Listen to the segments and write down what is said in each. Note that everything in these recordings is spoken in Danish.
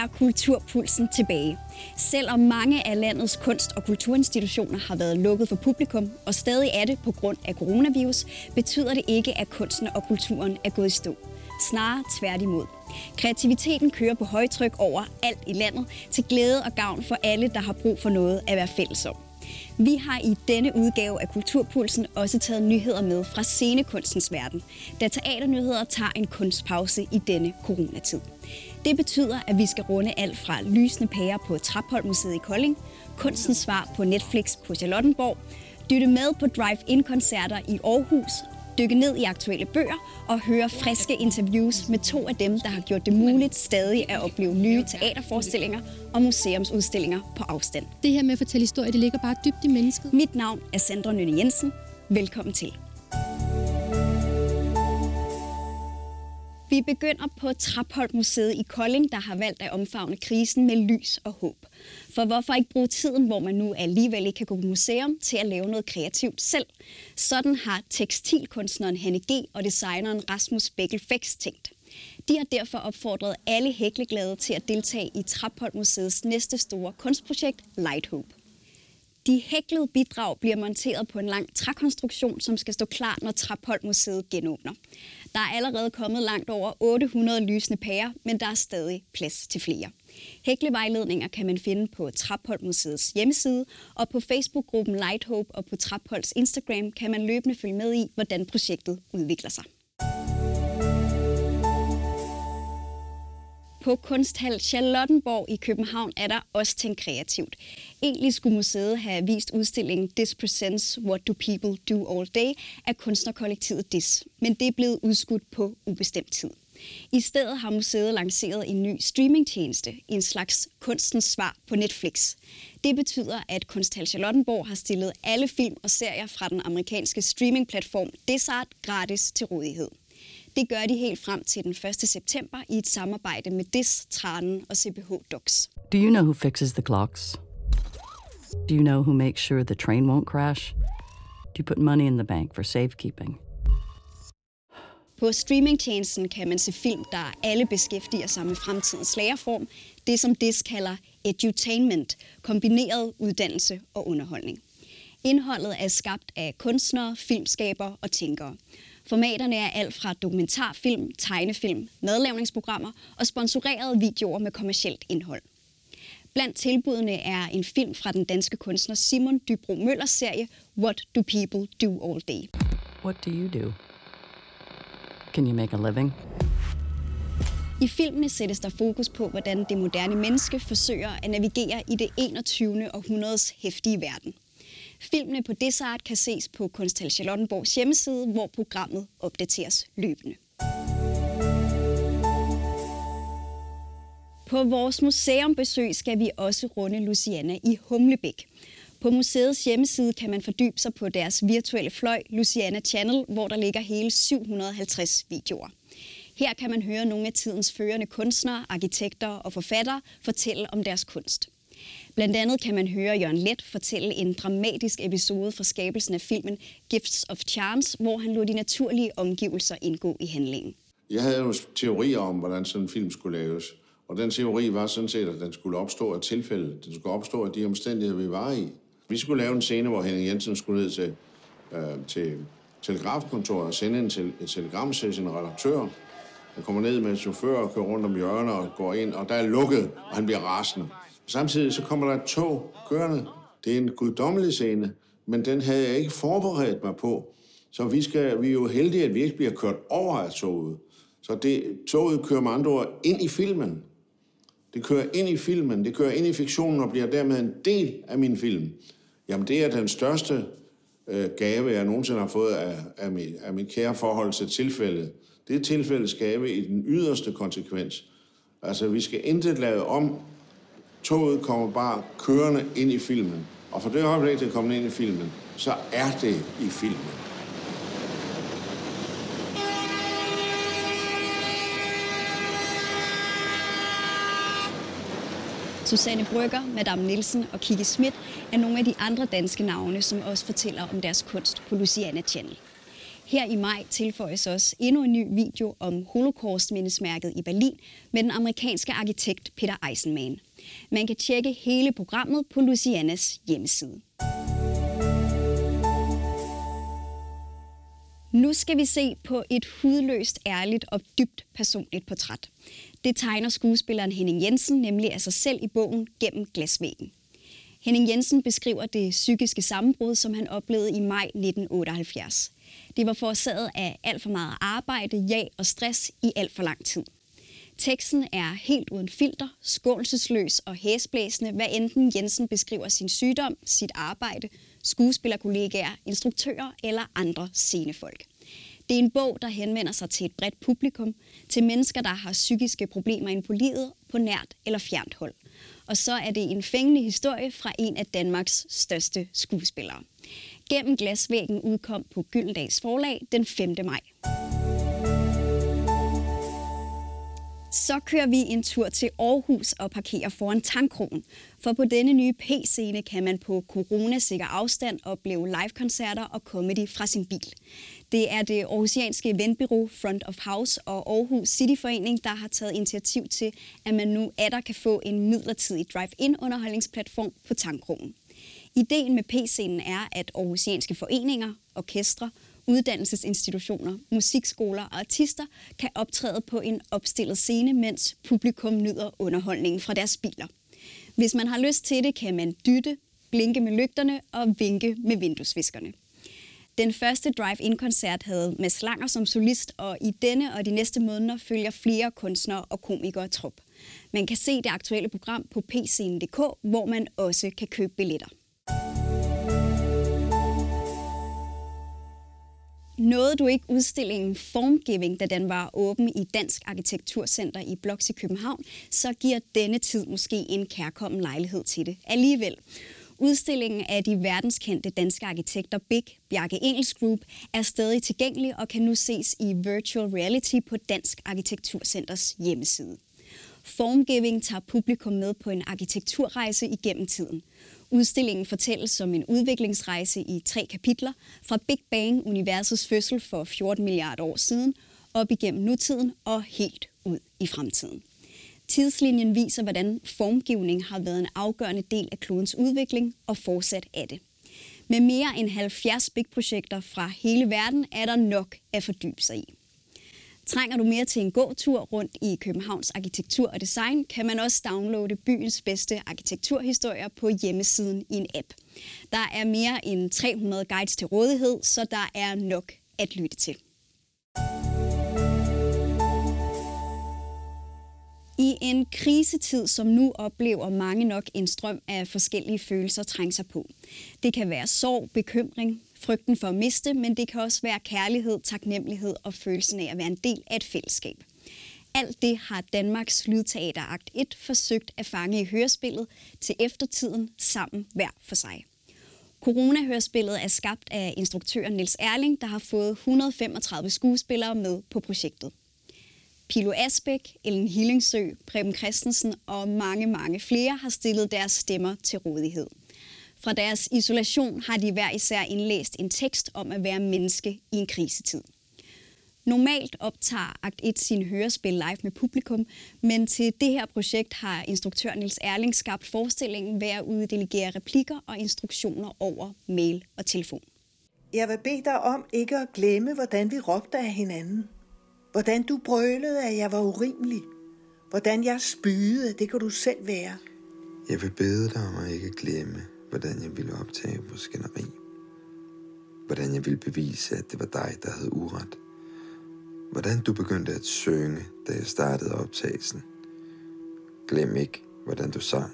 Er kulturpulsen tilbage. Selvom mange af landets kunst- og kulturinstitutioner har været lukket for publikum, og stadig er det på grund af coronavirus, betyder det ikke, at kunsten og kulturen er gået i stå. Snarere tværtimod. Kreativiteten kører på højtryk over alt i landet, til glæde og gavn for alle, der har brug for noget at være fælles om. Vi har i denne udgave af Kulturpulsen også taget nyheder med fra scenekunstens verden, da teaternyheder tager en kunstpause i denne coronatid. Det betyder, at vi skal runde alt fra lysende pærer på Trapholm-museet i Kolding, kunstens svar på Netflix på Charlottenborg, dytte med på drive-in-koncerter i Aarhus dykke ned i aktuelle bøger og høre friske interviews med to af dem, der har gjort det muligt stadig at opleve nye teaterforestillinger og museumsudstillinger på afstand. Det her med at fortælle historie, det ligger bare dybt i mennesket. Mit navn er Sandra Nynne Jensen. Velkommen til. Vi begynder på Trapholt Museet i Kolding, der har valgt at omfavne krisen med lys og håb. For hvorfor ikke bruge tiden, hvor man nu alligevel ikke kan gå på museum, til at lave noget kreativt selv? Sådan har tekstilkunstneren Hanne G. og designeren Rasmus Bekkel Fæks tænkt. De har derfor opfordret alle hækleglade til at deltage i Trapholt Museets næste store kunstprojekt, Light Hope. De hæklede bidrag bliver monteret på en lang trækonstruktion, som skal stå klar, når Trapholt Museet genåbner. Der er allerede kommet langt over 800 lysende pærer, men der er stadig plads til flere. Hæklevejledninger kan man finde på Trapholt Museets hjemmeside, og på Facebook-gruppen Light Hope og på Trapholds Instagram kan man løbende følge med i, hvordan projektet udvikler sig. På Kunsthal Charlottenborg i København er der også tænkt kreativt. Egentlig skulle museet have vist udstillingen This Presents What Do People Do All Day af kunstnerkollektivet Dis, men det er blevet udskudt på ubestemt tid. I stedet har museet lanceret en ny streamingtjeneste, en slags kunstens svar på Netflix. Det betyder, at Kunsthal Charlottenborg har stillet alle film og serier fra den amerikanske streamingplatform Desart gratis til rådighed. Det gør de helt frem til den 1. september i et samarbejde med DIS, Tranen og CBH Docs. Do you know who fixes the clocks? Do you know who makes sure the train won't crash? Do you put money in the bank for safekeeping? På streamingtjenesten kan man se film, der alle beskæftiger sig med fremtidens lærerform, det som DIS kalder edutainment, kombineret uddannelse og underholdning. Indholdet er skabt af kunstnere, filmskabere og tænkere. Formaterne er alt fra dokumentarfilm, tegnefilm, madlavningsprogrammer og sponsorerede videoer med kommercielt indhold. Blandt tilbudene er en film fra den danske kunstner Simon Dybro Møllers serie What Do People Do All Day? What do you do? Can you make a living? I filmene sættes der fokus på, hvordan det moderne menneske forsøger at navigere i det 21. århundredes hæftige verden. Filmene på Desart kan ses på Kunsthal Charlottenborgs hjemmeside, hvor programmet opdateres løbende. På vores museumbesøg skal vi også runde Luciana i Humlebæk. På museets hjemmeside kan man fordybe sig på deres virtuelle fløj, Luciana Channel, hvor der ligger hele 750 videoer. Her kan man høre nogle af tidens førende kunstnere, arkitekter og forfattere fortælle om deres kunst. Blandt andet kan man høre Jørgen Let fortælle en dramatisk episode fra skabelsen af filmen Gifts of Chance, hvor han lod de naturlige omgivelser indgå i handlingen. Jeg havde jo teorier om, hvordan sådan en film skulle laves. Og den teori var sådan set, at den skulle opstå af tilfælde. Den skulle opstå af de omstændigheder, vi var i. Vi skulle lave en scene, hvor Henning Jensen skulle ned til, øh, til telegrafkontoret og sende en til, et telegram til sin redaktør. Han kommer ned med en chauffør og kører rundt om hjørner og går ind, og der er lukket, og han bliver rasende. Samtidig så kommer der et tog kørende. Det er en guddommelig scene, men den havde jeg ikke forberedt mig på. Så vi, skal, vi er jo heldige, at vi ikke bliver kørt over af toget. Så det, toget kører med andre ord ind i filmen. Det kører ind i filmen, det kører ind i fiktionen og bliver dermed en del af min film. Jamen det er den største øh, gave, jeg nogensinde har fået af, af, mit, af mit kære forhold til tilfældet. Det er tilfældets gave i den yderste konsekvens. Altså, vi skal intet lave om. Toget kommer bare kørende ind i filmen. Og for det øjeblik, det kommer ind i filmen, så er det i filmen. Susanne Brygger, Madame Nielsen og Kiki Schmidt er nogle af de andre danske navne, som også fortæller om deres kunst på Luciana Channel. Her i maj tilføjes også endnu en ny video om Holocaust-mindesmærket i Berlin med den amerikanske arkitekt Peter Eisenman. Man kan tjekke hele programmet på Lucianas hjemmeside. Nu skal vi se på et hudløst, ærligt og dybt personligt portræt. Det tegner skuespilleren Henning Jensen nemlig af sig selv i bogen Gennem glasvæggen. Henning Jensen beskriver det psykiske sammenbrud, som han oplevede i maj 1978. Det var forårsaget af alt for meget arbejde, ja og stress i alt for lang tid. Teksten er helt uden filter, skånselsløs og hæsblæsende, hvad enten Jensen beskriver sin sygdom, sit arbejde, skuespillerkollegaer, instruktører eller andre scenefolk. Det er en bog, der henvender sig til et bredt publikum, til mennesker, der har psykiske problemer ind på livet, på nært eller fjernt hold. Og så er det en fængende historie fra en af Danmarks største skuespillere. Gennem glasvæggen udkom på Gyldendals forlag den 5. maj. Så kører vi en tur til Aarhus og parkerer foran Tankroen. For på denne nye P-scene kan man på coronasikker afstand opleve live-koncerter og comedy fra sin bil. Det er det aarhusianske eventbyrå Front of House og Aarhus Cityforening, der har taget initiativ til, at man nu der kan få en midlertidig drive-in underholdningsplatform på Tankroen. Ideen med P-scenen er, at aarhusianske foreninger, orkestre, uddannelsesinstitutioner, musikskoler og artister kan optræde på en opstillet scene, mens publikum nyder underholdningen fra deres biler. Hvis man har lyst til det, kan man dytte, blinke med lygterne og vinke med vinduesviskerne. Den første Drive-In-koncert havde Mads Langer som solist, og i denne og de næste måneder følger flere kunstnere og komikere trop. Man kan se det aktuelle program på pscenen.dk, hvor man også kan købe billetter. Nåede du ikke udstillingen Formgiving, da den var åben i Dansk Arkitekturcenter i Bloks i København, så giver denne tid måske en kærkommen lejlighed til det. Alligevel. Udstillingen af de verdenskendte danske arkitekter Big Bjarke Engels Group er stadig tilgængelig og kan nu ses i virtual reality på Dansk Arkitekturcenters hjemmeside. Formgiving tager publikum med på en arkitekturrejse igennem tiden. Udstillingen fortælles som en udviklingsrejse i tre kapitler fra Big Bang, universets fødsel for 14 milliarder år siden, op igennem nutiden og helt ud i fremtiden. Tidslinjen viser, hvordan formgivning har været en afgørende del af klodens udvikling og fortsat af det. Med mere end 70 big-projekter fra hele verden er der nok at fordybe sig i. Trænger du mere til en gåtur rundt i Københavns arkitektur og design, kan man også downloade byens bedste arkitekturhistorier på hjemmesiden i en app. Der er mere end 300 guides til rådighed, så der er nok at lytte til. I en krisetid som nu oplever mange nok en strøm af forskellige følelser trænge sig på. Det kan være sorg, bekymring, frygten for at miste, men det kan også være kærlighed, taknemmelighed og følelsen af at være en del af et fællesskab. Alt det har Danmarks Lydteater Akt 1 forsøgt at fange i hørespillet til eftertiden sammen hver for sig. Corona-hørespillet er skabt af instruktøren Niels Erling, der har fået 135 skuespillere med på projektet. Pilo Asbæk, Ellen Hillingsø, Preben Christensen og mange, mange flere har stillet deres stemmer til rådighed. Fra deres isolation har de hver især indlæst en tekst om at være menneske i en krisetid. Normalt optager Akt 1 sin hørespil live med publikum, men til det her projekt har instruktør Nils Erling skabt forestillingen ved at uddelegere replikker og instruktioner over mail og telefon. Jeg vil bede dig om ikke at glemme, hvordan vi råbte af hinanden. Hvordan du brølede, at jeg var urimelig. Hvordan jeg spyede, det kan du selv være. Jeg vil bede dig om at ikke glemme, hvordan jeg ville optage vores skænderi. Hvordan jeg ville bevise, at det var dig, der havde uret. Hvordan du begyndte at synge, da jeg startede optagelsen. Glem ikke, hvordan du sang.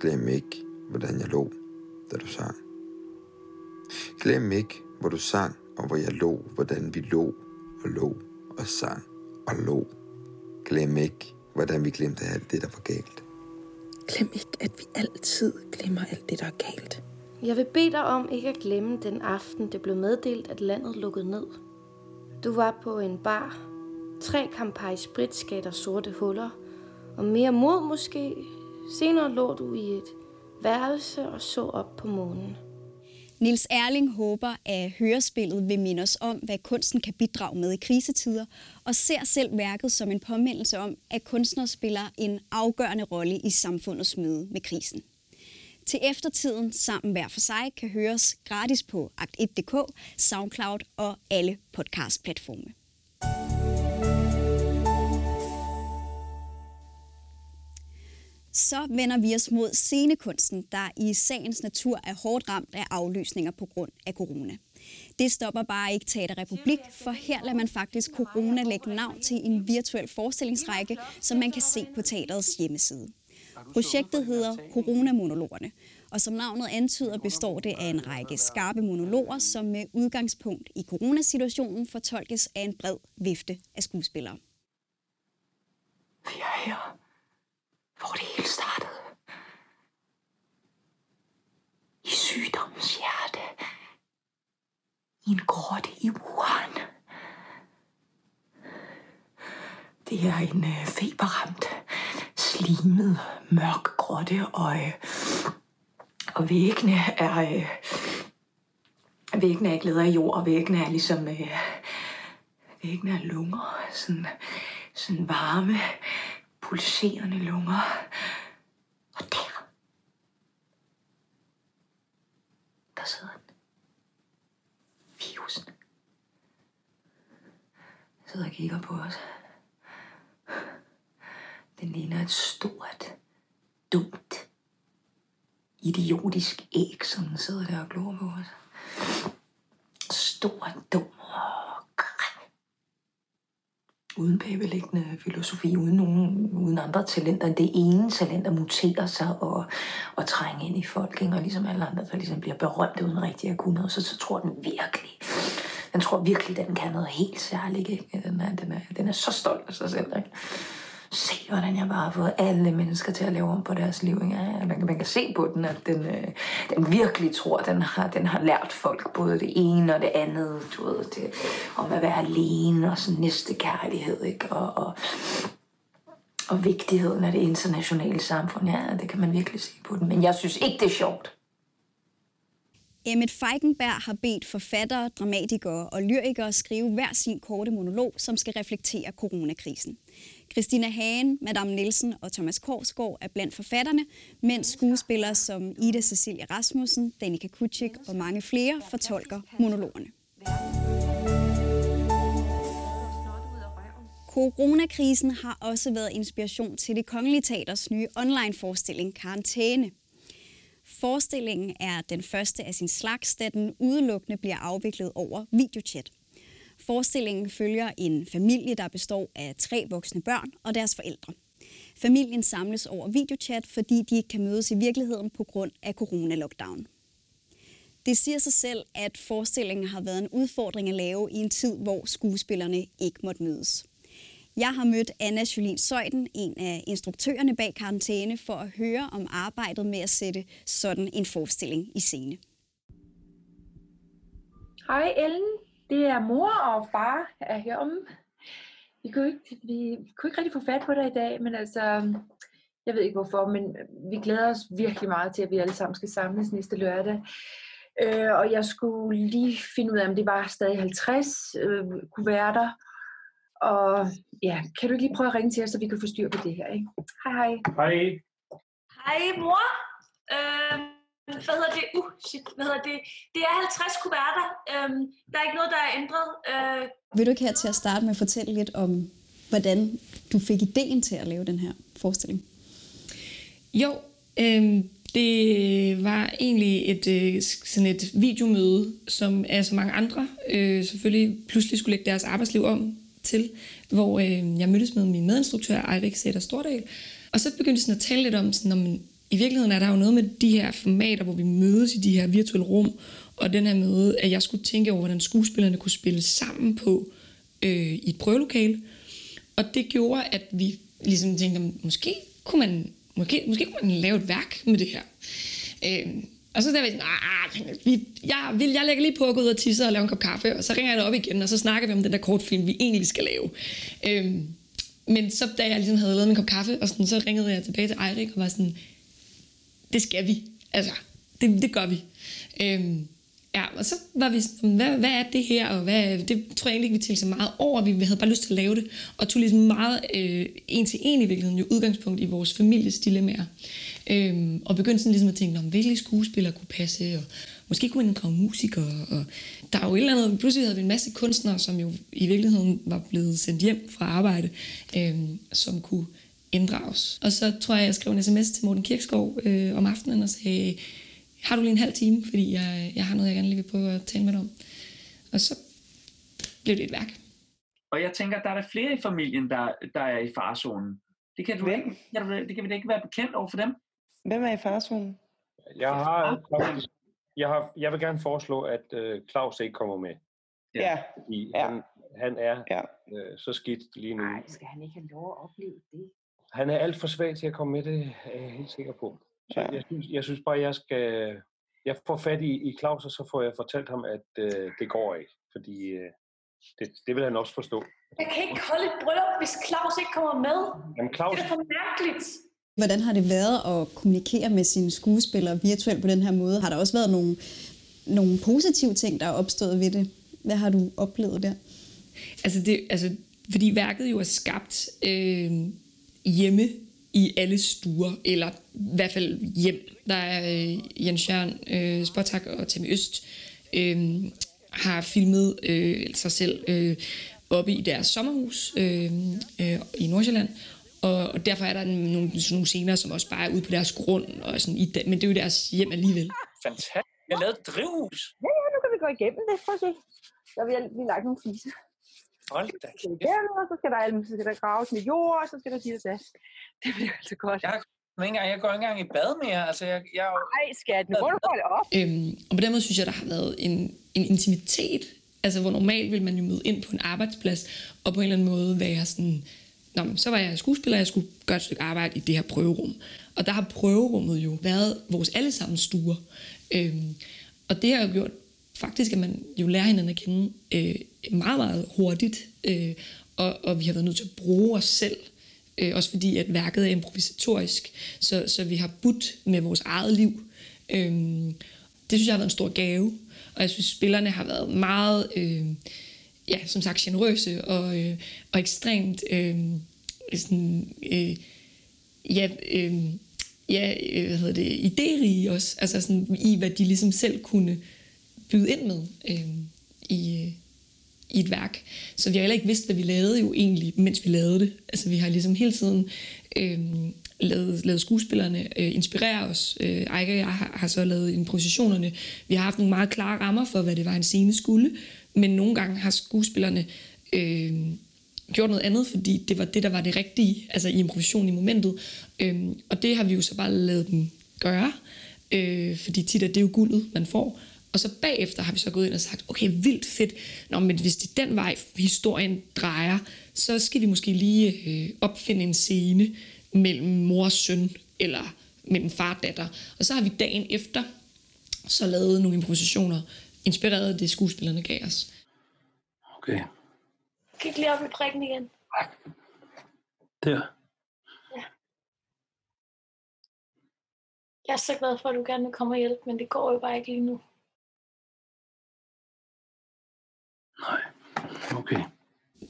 Glem ikke, hvordan jeg lå, da du sang. Glem ikke, hvor du sang, og hvor jeg lå, hvordan vi lå og lå og sang og lå. Glem ikke, hvordan vi glemte alt det, der var galt. Glem ikke, at vi altid glemmer alt det, der er galt. Jeg vil bede dig om ikke at glemme den aften, det blev meddelt, at landet lukkede ned. Du var på en bar. Tre Campari Sprit gav dig sorte huller. Og mere mod måske. Senere lå du i et værelse og så op på månen. Nils Erling håber, at hørespillet vil minde os om, hvad kunsten kan bidrage med i krisetider, og ser selv værket som en påmindelse om, at kunstnere spiller en afgørende rolle i samfundets møde med krisen. Til eftertiden sammen hver for sig kan høres gratis på akt1.dk, SoundCloud og alle podcastplatforme. Så vender vi os mod scenekunsten, der i sagens natur er hårdt ramt af aflysninger på grund af corona. Det stopper bare ikke Teater Republik, for her lader man faktisk corona lægge navn til en virtuel forestillingsrække, som man kan se på teaterets hjemmeside. Projektet hedder Corona-monologerne, og som navnet antyder, består det af en række skarpe monologer, som med udgangspunkt i coronasituationen fortolkes af en bred vifte af skuespillere. Vi er her, hvor det hele startede. I sygdommens hjerte. I en grotte i Wuhan. Det er en øh, feberramt, slimet, mørk grotte, og, øh, og væggene er... Øh, væggene er ikke lavet af jord, og væggene er ligesom... Øh, væggene er lunger, sådan, sådan varme, pulserende lunger. Og der, der sidder den. Virusen. Sidder og kigger på os. Den ligner et stort, dumt, idiotisk æg, som den sidder der og glor på os. Stort, dumt og grim. Uden bagvedliggende filosofi, uden, nogen, uden andre talenter. Det ene talent at mutere sig og, og trænge ind i folk, ikke? og ligesom alle andre, der ligesom bliver berømt uden rigtig at kunne noget, så, så tror den virkelig, den tror virkelig, den kan noget helt særligt. Ikke? Øh, den, er, den, er, den er så stolt af sig selv. Ikke? Se, hvordan jeg bare har fået alle mennesker til at lave om på deres liv. Ikke? Ja, man, kan, man kan se på den, at den, øh, den virkelig tror, den har, den har lært folk både det ene og det andet, du ved, det, om at være alene og sådan næste kærlighed, ikke? Og, og, og vigtigheden af det internationale samfund. Ja, det kan man virkelig se på den. Men jeg synes ikke, det er sjovt. Emmet Feigenberg har bedt forfattere, dramatikere og lyrikere skrive hver sin korte monolog, som skal reflektere coronakrisen. Christina Hagen, Madame Nielsen og Thomas Korsgaard er blandt forfatterne, mens skuespillere som Ida Cecilia Rasmussen, Danika Kutsik og mange flere fortolker monologerne. Coronakrisen har også været inspiration til det Kongelige Teaters nye online-forestilling Karantæne. Forestillingen er den første af sin slags, da den udelukkende bliver afviklet over videochat. Forestillingen følger en familie, der består af tre voksne børn og deres forældre. Familien samles over videochat, fordi de ikke kan mødes i virkeligheden på grund af coronalockdown. Det siger sig selv, at forestillingen har været en udfordring at lave i en tid, hvor skuespillerne ikke måtte mødes. Jeg har mødt Anna Jolien Søjden, en af instruktørerne bag karantæne, for at høre om arbejdet med at sætte sådan en forestilling i scene. Hej Ellen, det er mor og far er heromme. Vi kunne, ikke, vi kunne ikke rigtig få fat på dig i dag, men altså, jeg ved ikke hvorfor, men vi glæder os virkelig meget til, at vi alle sammen skal samles næste lørdag. Øh, og jeg skulle lige finde ud af, om det var stadig 50 øh, kuverter. Og ja, kan du ikke lige prøve at ringe til os, så vi kan få styr på det her, ikke? Hej hej. Hej. Hej mor. Øh, hvad hedder det? Uh, shit, hvad hedder det? Det er 50 kuverter. Øhm, der er ikke noget, der er ændret. Øh... Vil du ikke her til at starte med at fortælle lidt om, hvordan du fik ideen til at lave den her forestilling? Jo, øh, det var egentlig et, øh, sådan et videomøde, som er så mange andre øh, selvfølgelig pludselig skulle lægge deres arbejdsliv om til, hvor øh, jeg mødtes med min medinstruktør, Eirik Sætter Stordal, og så begyndte jeg sådan at tale lidt om, sådan, om i virkeligheden er der jo noget med de her formater, hvor vi mødes i de her virtuelle rum, og den her måde, at jeg skulle tænke over, hvordan skuespillerne kunne spille sammen på øh, i et prøvelokale. Og det gjorde, at vi ligesom tænkte, måske kunne man, måske, måske kunne man lave et værk med det her. Øh, og så der jeg sådan, ah, ah, vi, jeg, vil, jeg lægger lige på at gå ud og tisse og lave en kop kaffe, og så ringer jeg op igen, og så snakker vi om den der kortfilm, vi egentlig skal lave. Øhm, men så da jeg ligesom havde lavet min kop kaffe, og sådan, så ringede jeg tilbage til Eirik og var sådan, det skal vi. Altså, det, det gør vi. Øhm, Ja, og så var vi sådan, hvad, hvad er det her, og hvad, det tror jeg egentlig ikke, vi tænkte så meget over. Vi havde bare lyst til at lave det, og tog ligesom meget øh, en til en i virkeligheden jo udgangspunkt i vores families dilemmaer. Øhm, og begyndte sådan ligesom at tænke, om hvilke skuespillere kunne passe, og måske kunne en inddrage musikere, og der er jo et eller andet, pludselig havde vi en masse kunstnere, som jo i virkeligheden var blevet sendt hjem fra arbejde, øhm, som kunne inddrages. Og så tror jeg, jeg skrev en sms til Morten Kirksgaard øh, om aftenen og sagde, har du lige en halv time, fordi jeg, jeg har noget, jeg gerne lige vil prøve at tale med dig om. Og så blev det et værk. Og jeg tænker, der er der flere i familien, der, der er i farzonen. Det kan, du, Hvem? ikke- kan du, det kan vi da ikke være bekendt over for dem. Hvem er i farzonen? Jeg har jeg, har, jeg vil gerne foreslå, at øh, Claus ikke kommer med. Ja. Fordi ja. Han, han er ja. øh, så skidt lige nu. Nej, skal han ikke have lov at opleve det? Han er alt for svag til at komme med, det er jeg helt sikker på. Så Ja. jeg, synes, jeg synes bare, jeg skal... Jeg får fat i, i Claus, og så får jeg fortalt ham, at øh, det går ikke. Fordi øh, det, det vil han også forstå. Jeg kan ikke holde et bryllup, hvis Claus ikke kommer med. Jamen Claus, Det er for mærkeligt. Hvordan har det været at kommunikere med sine skuespillere virtuelt på den her måde? Har der også været nogle, nogle positive ting, der er opstået ved det? Hvad har du oplevet der? Altså, det, altså fordi værket jo er skabt øh, hjemme i alle stuer, eller i hvert fald hjem. Der er øh, Jens Jørgen, øh, Spotak og Timmy Øst øh, har filmet øh, sig selv øh, oppe i deres sommerhus øh, øh, i Nordsjælland. Og, og derfor er der nogle, sådan nogle scener, som også bare er ude på deres grund, og sådan i men det er jo deres hjem alligevel. Fantastisk. Jeg lavede et drivhus. Ja, ja, nu kan vi gå igennem det. Prøv at se. Der vi lige lagt nogle fliser. Hold da Så igennem, og så skal der, så skal der graves med jord, og så skal der sige det. Det bliver altså godt. Jeg, men engang, jeg går ikke engang i bad mere. Altså, jeg, jeg, er jo- Nej, skat, nu må du holde op. Øhm, og på den måde synes jeg, der har været en, en intimitet, altså hvor normalt vil man jo møde ind på en arbejdsplads, og på en eller anden måde være sådan, Nå, men så var jeg skuespiller, og jeg skulle gøre et stykke arbejde i det her prøverum. Og der har prøverummet jo været vores allesammens stuer. Øhm, og det har jo gjort faktisk, at man jo lærer hinanden at kende øh, meget, meget hurtigt. Øh, og, og vi har været nødt til at bruge os selv. Øh, også fordi, at værket er improvisatorisk. Så, så vi har budt med vores eget liv. Øh, det synes jeg har været en stor gave. Og jeg synes, spillerne har været meget, øh, ja, som sagt, generøse og, øh, og ekstremt øh, sådan, øh, ja, øhm, øh, ja, hvad hedder det, idérige også. Altså sådan, i, hvad de ligesom selv kunne byde ind med øhm, øh, i, i et værk. Så vi har heller ikke vidst, hvad vi lavede jo egentlig, mens vi lavede det. Altså vi har ligesom hele tiden øh, lavet, lavet skuespillerne øh, inspirere os. Øh, Ejke og jeg har, har så lavet improvisationerne. Vi har haft nogle meget klare rammer for, hvad det var en scene skulle, men nogle gange har skuespillerne øh, gjort noget andet, fordi det var det, der var det rigtige, altså i improvisation i momentet. Øh, og det har vi jo så bare lavet dem gøre, øh, fordi tit er det jo guldet, man får. Og så bagefter har vi så gået ind og sagt, okay, vildt fedt. Nå, men hvis det er den vej, historien drejer, så skal vi måske lige øh, opfinde en scene mellem mor og søn, eller mellem far og datter. Og så har vi dagen efter så lavet nogle improvisationer, inspireret af det, skuespillerne gav os. Okay. Kig lige op i prikken igen. Der. Jeg er så glad for, at du gerne vil komme og hjælpe, men det går jo bare ikke lige nu. Okay.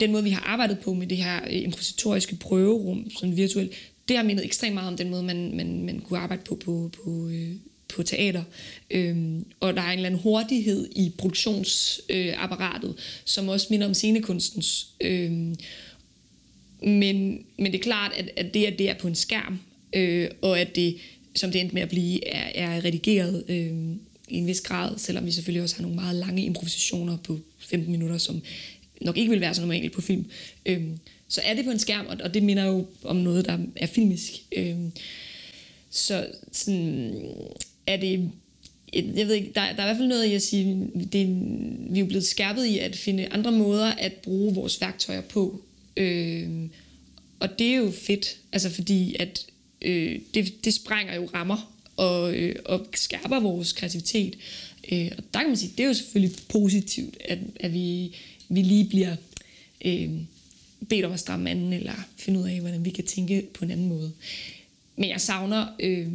Den måde, vi har arbejdet på med det her øh, improvisatoriske prøverum, sådan virtuelt, det har mindet ekstremt meget om den måde, man, man, man kunne arbejde på på, på, øh, på teater. Øhm, og der er en eller anden hurtighed i produktionsapparatet, øh, som også minder om scenekunstens. Øhm, men, men det er klart, at, at det, at det er på en skærm, øh, og at det, som det endte med at blive, er, er redigeret øh, i en vis grad, selvom vi selvfølgelig også har nogle meget lange improvisationer på 15 minutter, som nok ikke vil være så normalt på film. Øhm, så er det på en skærm, og, og det minder jo om noget, der er filmisk. Øhm, så sådan, er det jeg ved ikke, der, der er i hvert fald noget i at sige, det, vi er jo blevet skærpet i at finde andre måder at bruge vores værktøjer på. Øh, og det er jo fedt, altså fordi at øh, det, det sprænger jo rammer og, øh, og skærper vores kreativitet. Øh, og der kan man sige, det er jo selvfølgelig positivt, at, at vi, vi lige bliver øh, bedt om at stramme anden, eller finde ud af, hvordan vi kan tænke på en anden måde. Men jeg savner, øh,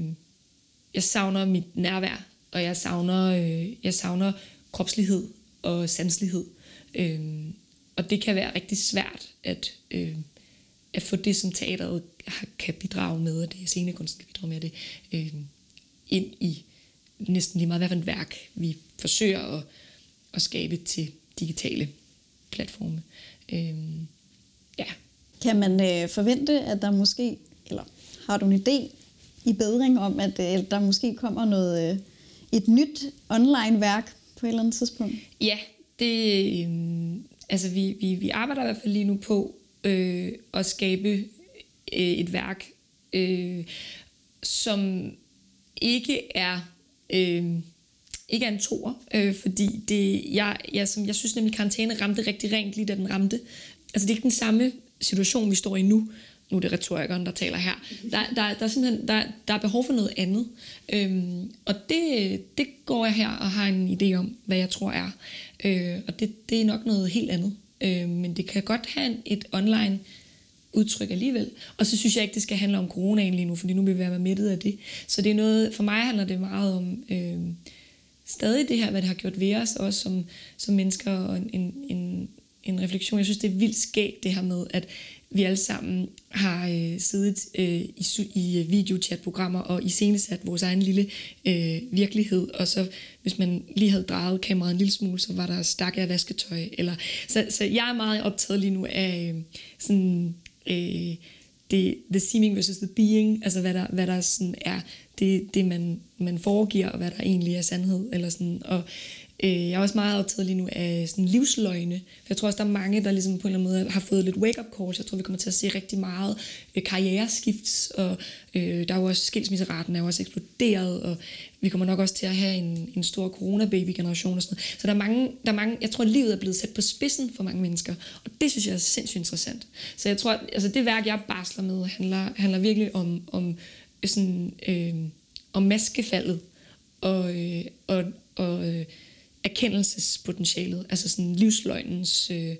jeg savner mit nærvær, og jeg savner, øh, jeg savner kropslighed og sanslighed. Øh, og det kan være rigtig svært at, øh, at få det, som teateret kan bidrage med, og det scenekunsten kan bidrage med det, øh, ind i næsten lige meget, hvad for et værk vi forsøger at, at skabe til digitale platforme. Øh, ja. Kan man øh, forvente, at der måske, eller har du en idé i bedring om, at øh, der måske kommer noget, øh, et nyt online-værk på et eller andet tidspunkt? Ja, det, øh, altså vi, vi, vi arbejder i hvert fald lige nu på øh, at skabe øh, et værk, øh, som ikke er øh, ikke er en tor, øh, fordi det, jeg, jeg, som, jeg synes nemlig, at karantæne ramte rigtig rent lige da den ramte. Altså det er ikke den samme situation, vi står i nu. Nu er det retorikeren, der taler her. Der, der, der, er simpelthen der, der er behov for noget andet. Øhm, og det, det går jeg her og har en idé om, hvad jeg tror er. Øh, og det, det er nok noget helt andet. Øh, men det kan godt have et online udtryk alligevel. Og så synes jeg ikke, det skal handle om coronaen lige nu, fordi nu vil vi være midtet af det. Så det er noget, for mig handler det meget om øh, stadig det her, hvad det har gjort ved os, også som, som mennesker, og en, en, en refleksion. Jeg synes, det er vildt skægt det her med, at vi alle sammen har øh, siddet øh, i, i øh, videochatprogrammer og iscenesat vores egen lille øh, virkelighed, og så hvis man lige havde drejet kameraet en lille smule, så var der stak af vasketøj. Eller, så, så jeg er meget optaget lige nu af øh, sådan, øh, det, the seeming versus the being, altså hvad der, hvad der sådan er det, det man, man foregiver, og hvad der egentlig er sandhed. Eller sådan, og Øh, Øh, jeg er også meget optaget lige nu af sådan livsløgne. For jeg tror også, der er mange, der ligesom på en eller anden måde har fået lidt wake-up calls. Jeg tror, vi kommer til at se rigtig meget øh, karriereskift, karriereskifts, og øh, der er jo også skilsmisseraten er jo også eksploderet, og vi kommer nok også til at have en, en stor corona-baby-generation og sådan noget. Så der er, mange, der er mange, jeg tror, at livet er blevet sat på spidsen for mange mennesker, og det synes jeg er sindssygt interessant. Så jeg tror, altså det værk, jeg barsler med, handler, handler virkelig om, om sådan, øh, om maskefaldet, og, øh, og, og øh, erkendelsespotentialet, altså sådan livsløgnens, øh,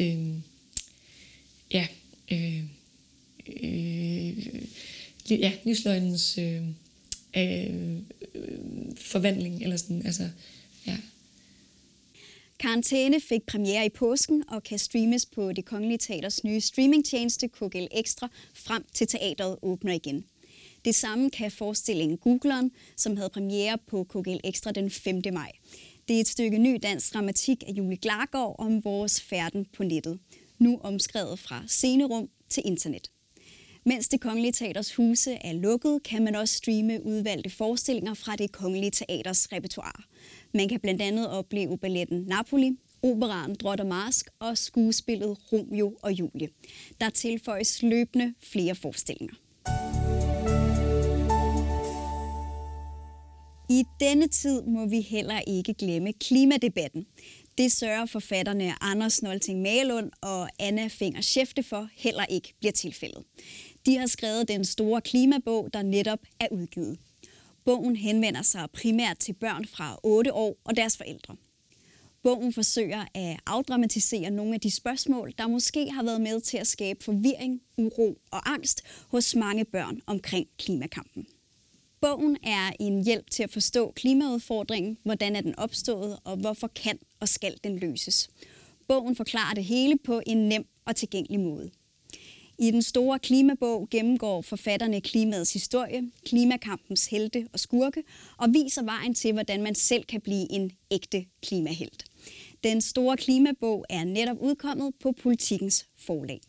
øh, ja, øh, øh, ja, livsløgnens øh, øh, forvandling, eller sådan, altså, ja. Karantæne fik premiere i påsken og kan streames på Det Kongelige Teaters nye streamingtjeneste KGL Extra frem til teateret åbner igen. Det samme kan forestillingen Googleren, som havde premiere på KGL Extra den 5. maj. Det er et stykke ny dansk dramatik af Julie Glargaard om vores færden på nettet. Nu omskrevet fra scenerum til internet. Mens det Kongelige Teaters huse er lukket, kan man også streame udvalgte forestillinger fra det Kongelige Teaters repertoire. Man kan blandt andet opleve balletten Napoli, operaen Drot og Mask og skuespillet Romeo og Julie. Der tilføjes løbende flere forestillinger. I denne tid må vi heller ikke glemme klimadebatten. Det sørger forfatterne Anders Nolting Malund og Anna Finger Schæfte for heller ikke bliver tilfældet. De har skrevet den store klimabog, der netop er udgivet. Bogen henvender sig primært til børn fra 8 år og deres forældre. Bogen forsøger at afdramatisere nogle af de spørgsmål, der måske har været med til at skabe forvirring, uro og angst hos mange børn omkring klimakampen. Bogen er en hjælp til at forstå klimaudfordringen, hvordan er den opstået, og hvorfor kan og skal den løses. Bogen forklarer det hele på en nem og tilgængelig måde. I den store klimabog gennemgår forfatterne klimaets historie, klimakampens helte og skurke, og viser vejen til, hvordan man selv kan blive en ægte klimahelt. Den store klimabog er netop udkommet på Politikens forlag.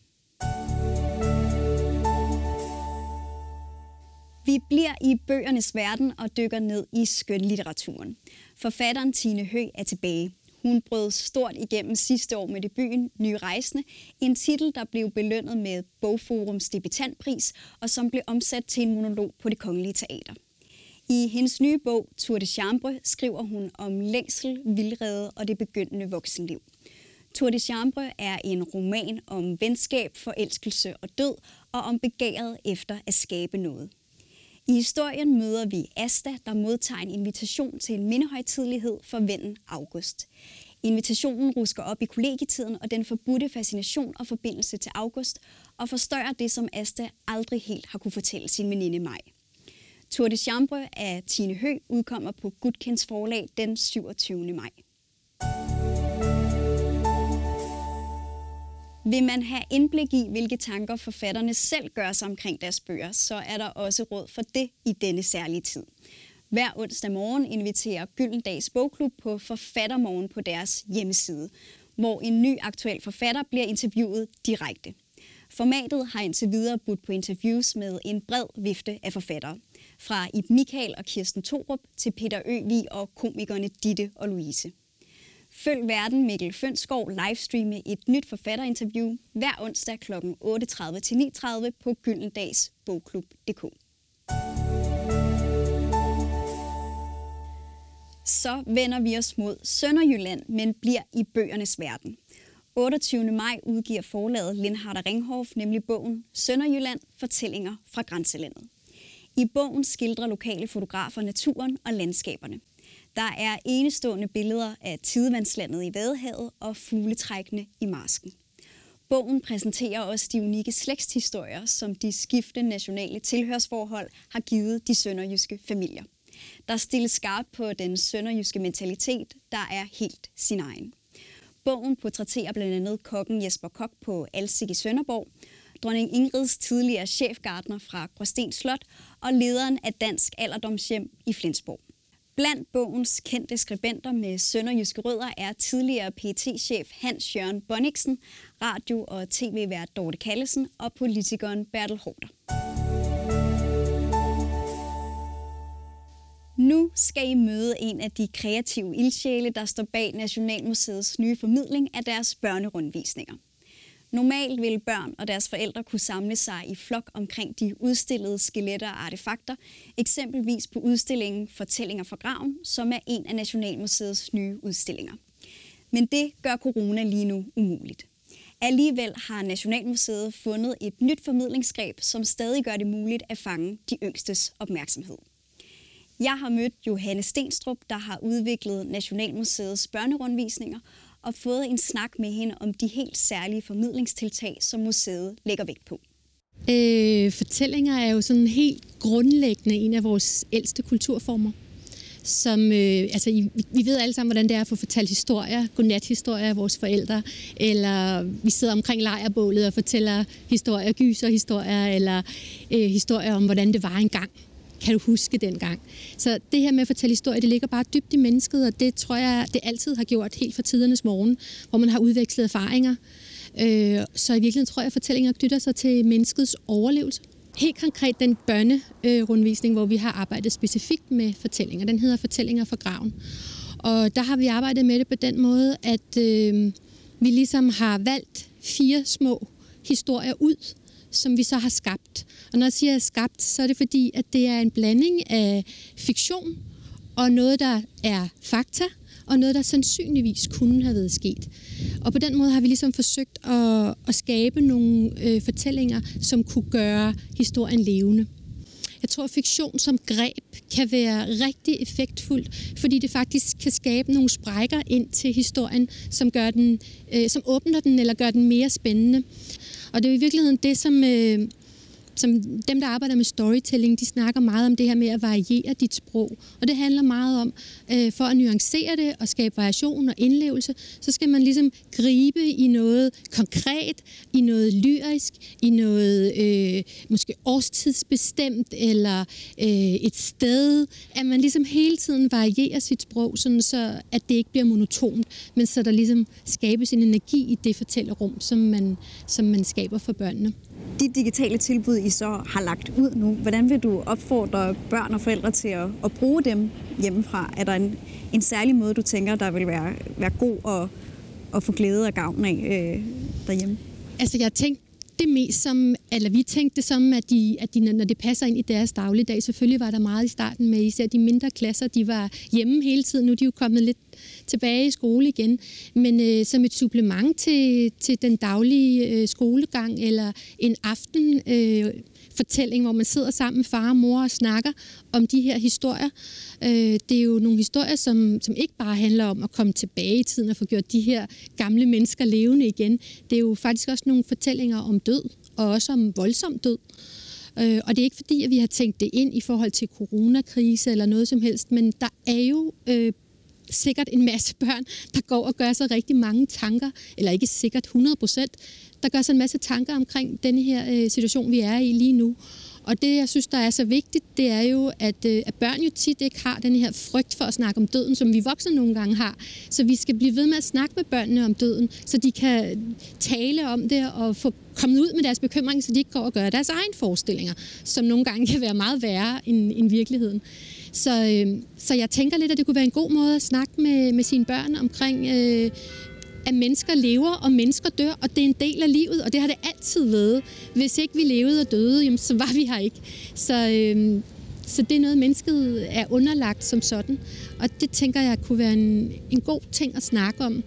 Vi bliver i bøgernes verden og dykker ned i skønlitteraturen. Forfatteren Tine Hø er tilbage. Hun brød stort igennem sidste år med debuten Nye Rejsende, en titel, der blev belønnet med Bogforums debutantpris, og som blev omsat til en monolog på det kongelige teater. I hendes nye bog, Tour de Chambre, skriver hun om længsel, vildrede og det begyndende voksenliv. Tour de Chambre er en roman om venskab, forelskelse og død, og om begæret efter at skabe noget. I historien møder vi Asta, der modtager en invitation til en mindehøjtidlighed for vennen August. Invitationen rusker op i kollegietiden og den forbudte fascination og forbindelse til August, og forstørrer det, som Asta aldrig helt har kunne fortælle sin veninde Maj. Tour de Chambre af Tine Hø udkommer på Gudkens forlag den 27. maj. Vil man have indblik i, hvilke tanker forfatterne selv gør sig omkring deres bøger, så er der også råd for det i denne særlige tid. Hver onsdag morgen inviterer Gyldendags Bogklub på Forfattermorgen på deres hjemmeside, hvor en ny aktuel forfatter bliver interviewet direkte. Formatet har indtil videre budt på interviews med en bred vifte af forfattere. Fra Ib Michael og Kirsten Torup til Peter Øvig og komikerne Ditte og Louise. Følg verden Mikkel Fønsskov livestreame et nyt forfatterinterview hver onsdag kl. 8.30-9.30 på gyldendagsbogklub.dk. Så vender vi os mod Sønderjylland, men bliver i bøgernes verden. 28. maj udgiver forlaget Lindhardt Ringhof nemlig bogen Sønderjylland – Fortællinger fra grænselandet. I bogen skildrer lokale fotografer naturen og landskaberne. Der er enestående billeder af tidevandslandet i Vadehavet og fugletrækkende i marsken. Bogen præsenterer også de unikke slægtshistorier, som de skiftende nationale tilhørsforhold har givet de sønderjyske familier. Der stilles skarpt på den sønderjyske mentalitet, der er helt sin egen. Bogen portrætterer blandt andet kokken Jesper Kok på Alsik i Sønderborg, dronning Ingrids tidligere chefgardner fra Gråsten Slot og lederen af Dansk Alderdomshjem i Flensborg. Blandt bogens kendte skribenter med sønderjyske rødder er tidligere pt chef Hans Jørgen Bonniksen, radio- og tv-vært Dorte Kallesen og politikeren Bertel Hårder. Nu skal I møde en af de kreative ildsjæle, der står bag Nationalmuseets nye formidling af deres børnerundvisninger. Normalt ville børn og deres forældre kunne samle sig i flok omkring de udstillede skeletter og artefakter, eksempelvis på udstillingen Fortællinger fra graven, som er en af Nationalmuseets nye udstillinger. Men det gør corona lige nu umuligt. Alligevel har Nationalmuseet fundet et nyt formidlingsgreb, som stadig gør det muligt at fange de yngstes opmærksomhed. Jeg har mødt Johanne Stenstrup, der har udviklet Nationalmuseets børnerundvisninger, og fået en snak med hende om de helt særlige formidlingstiltag, som museet lægger vægt på. Øh, fortællinger er jo sådan helt grundlæggende en af vores ældste kulturformer. Som, øh, altså, I, vi ved alle sammen, hvordan det er at få fortalt historier, godnathistorier af vores forældre, eller vi sidder omkring lejrbålet og fortæller historier, gyser historier, eller øh, historier om, hvordan det var engang kan du huske dengang? Så det her med at fortælle historie, det ligger bare dybt i mennesket, og det tror jeg, det altid har gjort helt fra tidernes morgen, hvor man har udvekslet erfaringer. Øh, så i virkeligheden tror jeg, at fortællinger knytter sig til menneskets overlevelse. Helt konkret den børnerundvisning, hvor vi har arbejdet specifikt med fortællinger. Den hedder Fortællinger for graven. Og der har vi arbejdet med det på den måde, at øh, vi ligesom har valgt fire små historier ud, som vi så har skabt. Og når jeg siger skabt, så er det fordi, at det er en blanding af fiktion og noget, der er fakta, og noget, der sandsynligvis kunne have været sket. Og på den måde har vi ligesom forsøgt at, at skabe nogle øh, fortællinger, som kunne gøre historien levende. Jeg tror, at fiktion som greb kan være rigtig effektfuldt, fordi det faktisk kan skabe nogle sprækker ind til historien, som, gør den, øh, som åbner den eller gør den mere spændende. Og det er i virkeligheden det, som, øh, som dem, der arbejder med storytelling, de snakker meget om det her med at variere dit sprog. Og det handler meget om, øh, for at nuancere det og skabe variation og indlevelse, så skal man ligesom gribe i noget konkret, i noget lyrisk, i noget øh, måske årstidsbestemt, eller øh, et sted, at man ligesom hele tiden varierer sit sprog, sådan så at det ikke bliver monotont, men så der ligesom skabes en energi i det fortællerum, som man, som man skaber for børnene de digitale tilbud, I så har lagt ud nu, hvordan vil du opfordre børn og forældre til at, at bruge dem hjemmefra? Er der en, en særlig måde, du tænker, der vil være, være god at, at få glæde og gavn af øh, derhjemme? Altså, jeg tænkte det mest som, eller vi tænkte det som, at, de, at de, når det passer ind i deres dagligdag, selvfølgelig var der meget i starten med, især de mindre klasser, de var hjemme hele tiden, nu er de jo kommet lidt tilbage i skole igen, men øh, som et supplement til, til den daglige øh, skolegang, eller en aften øh, fortælling, hvor man sidder sammen med far og mor og snakker om de her historier. Øh, det er jo nogle historier, som, som ikke bare handler om at komme tilbage i tiden og få gjort de her gamle mennesker levende igen. Det er jo faktisk også nogle fortællinger om død, og også om voldsom død. Øh, og det er ikke fordi, at vi har tænkt det ind i forhold til coronakrise eller noget som helst, men der er jo øh, sikkert en masse børn, der går og gør sig rigtig mange tanker, eller ikke sikkert 100 procent, der gør sig en masse tanker omkring den her øh, situation, vi er i lige nu. Og det, jeg synes, der er så vigtigt, det er jo, at, øh, at børn jo tit ikke har den her frygt for at snakke om døden, som vi voksne nogle gange har. Så vi skal blive ved med at snakke med børnene om døden, så de kan tale om det og få kommet ud med deres bekymringer, så de ikke går og gør deres egen forestillinger, som nogle gange kan være meget værre end, end virkeligheden. Så, øh, så jeg tænker lidt, at det kunne være en god måde at snakke med, med sine børn omkring, øh, at mennesker lever og mennesker dør, og det er en del af livet, og det har det altid været. Hvis ikke vi levede og døde, jamen, så var vi her ikke. Så, øh, så det er noget, mennesket er underlagt som sådan, og det tænker jeg kunne være en, en god ting at snakke om.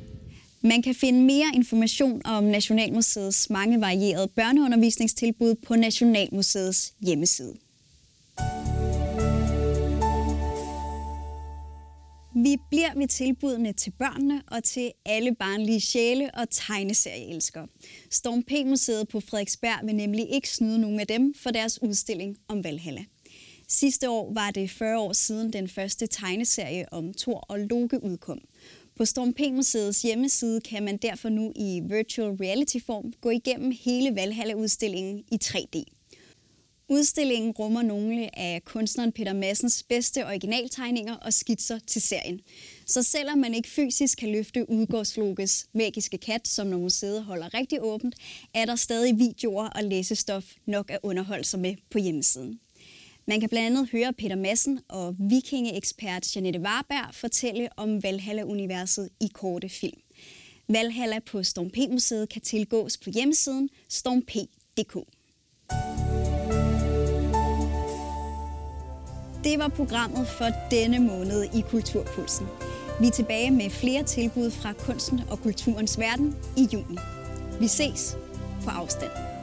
Man kan finde mere information om Nationalmuseets mange varierede børneundervisningstilbud på Nationalmuseets hjemmeside. Vi bliver ved tilbudene til børnene og til alle barnlige sjæle og tegneserieelskere. Storm P-museet på Frederiksberg vil nemlig ikke snyde nogen af dem for deres udstilling om Valhalla. Sidste år var det 40 år siden den første tegneserie om Thor og Loke udkom. På Storm P-museets hjemmeside kan man derfor nu i virtual reality-form gå igennem hele Valhalla-udstillingen i 3D. Udstillingen rummer nogle af kunstneren Peter Massens bedste originaltegninger og skitser til serien. Så selvom man ikke fysisk kan løfte Udgårdslokes magiske kat, som når museet holder rigtig åbent, er der stadig videoer og læsestof nok at underholde sig med på hjemmesiden. Man kan blandt andet høre Peter Madsen og vikingeekspert Janette Warberg fortælle om Valhalla-universet i korte film. Valhalla på Storm P-museet kan tilgås på hjemmesiden stormp.dk. Det var programmet for denne måned i Kulturpulsen. Vi er tilbage med flere tilbud fra kunsten og kulturens verden i juni. Vi ses på afstand.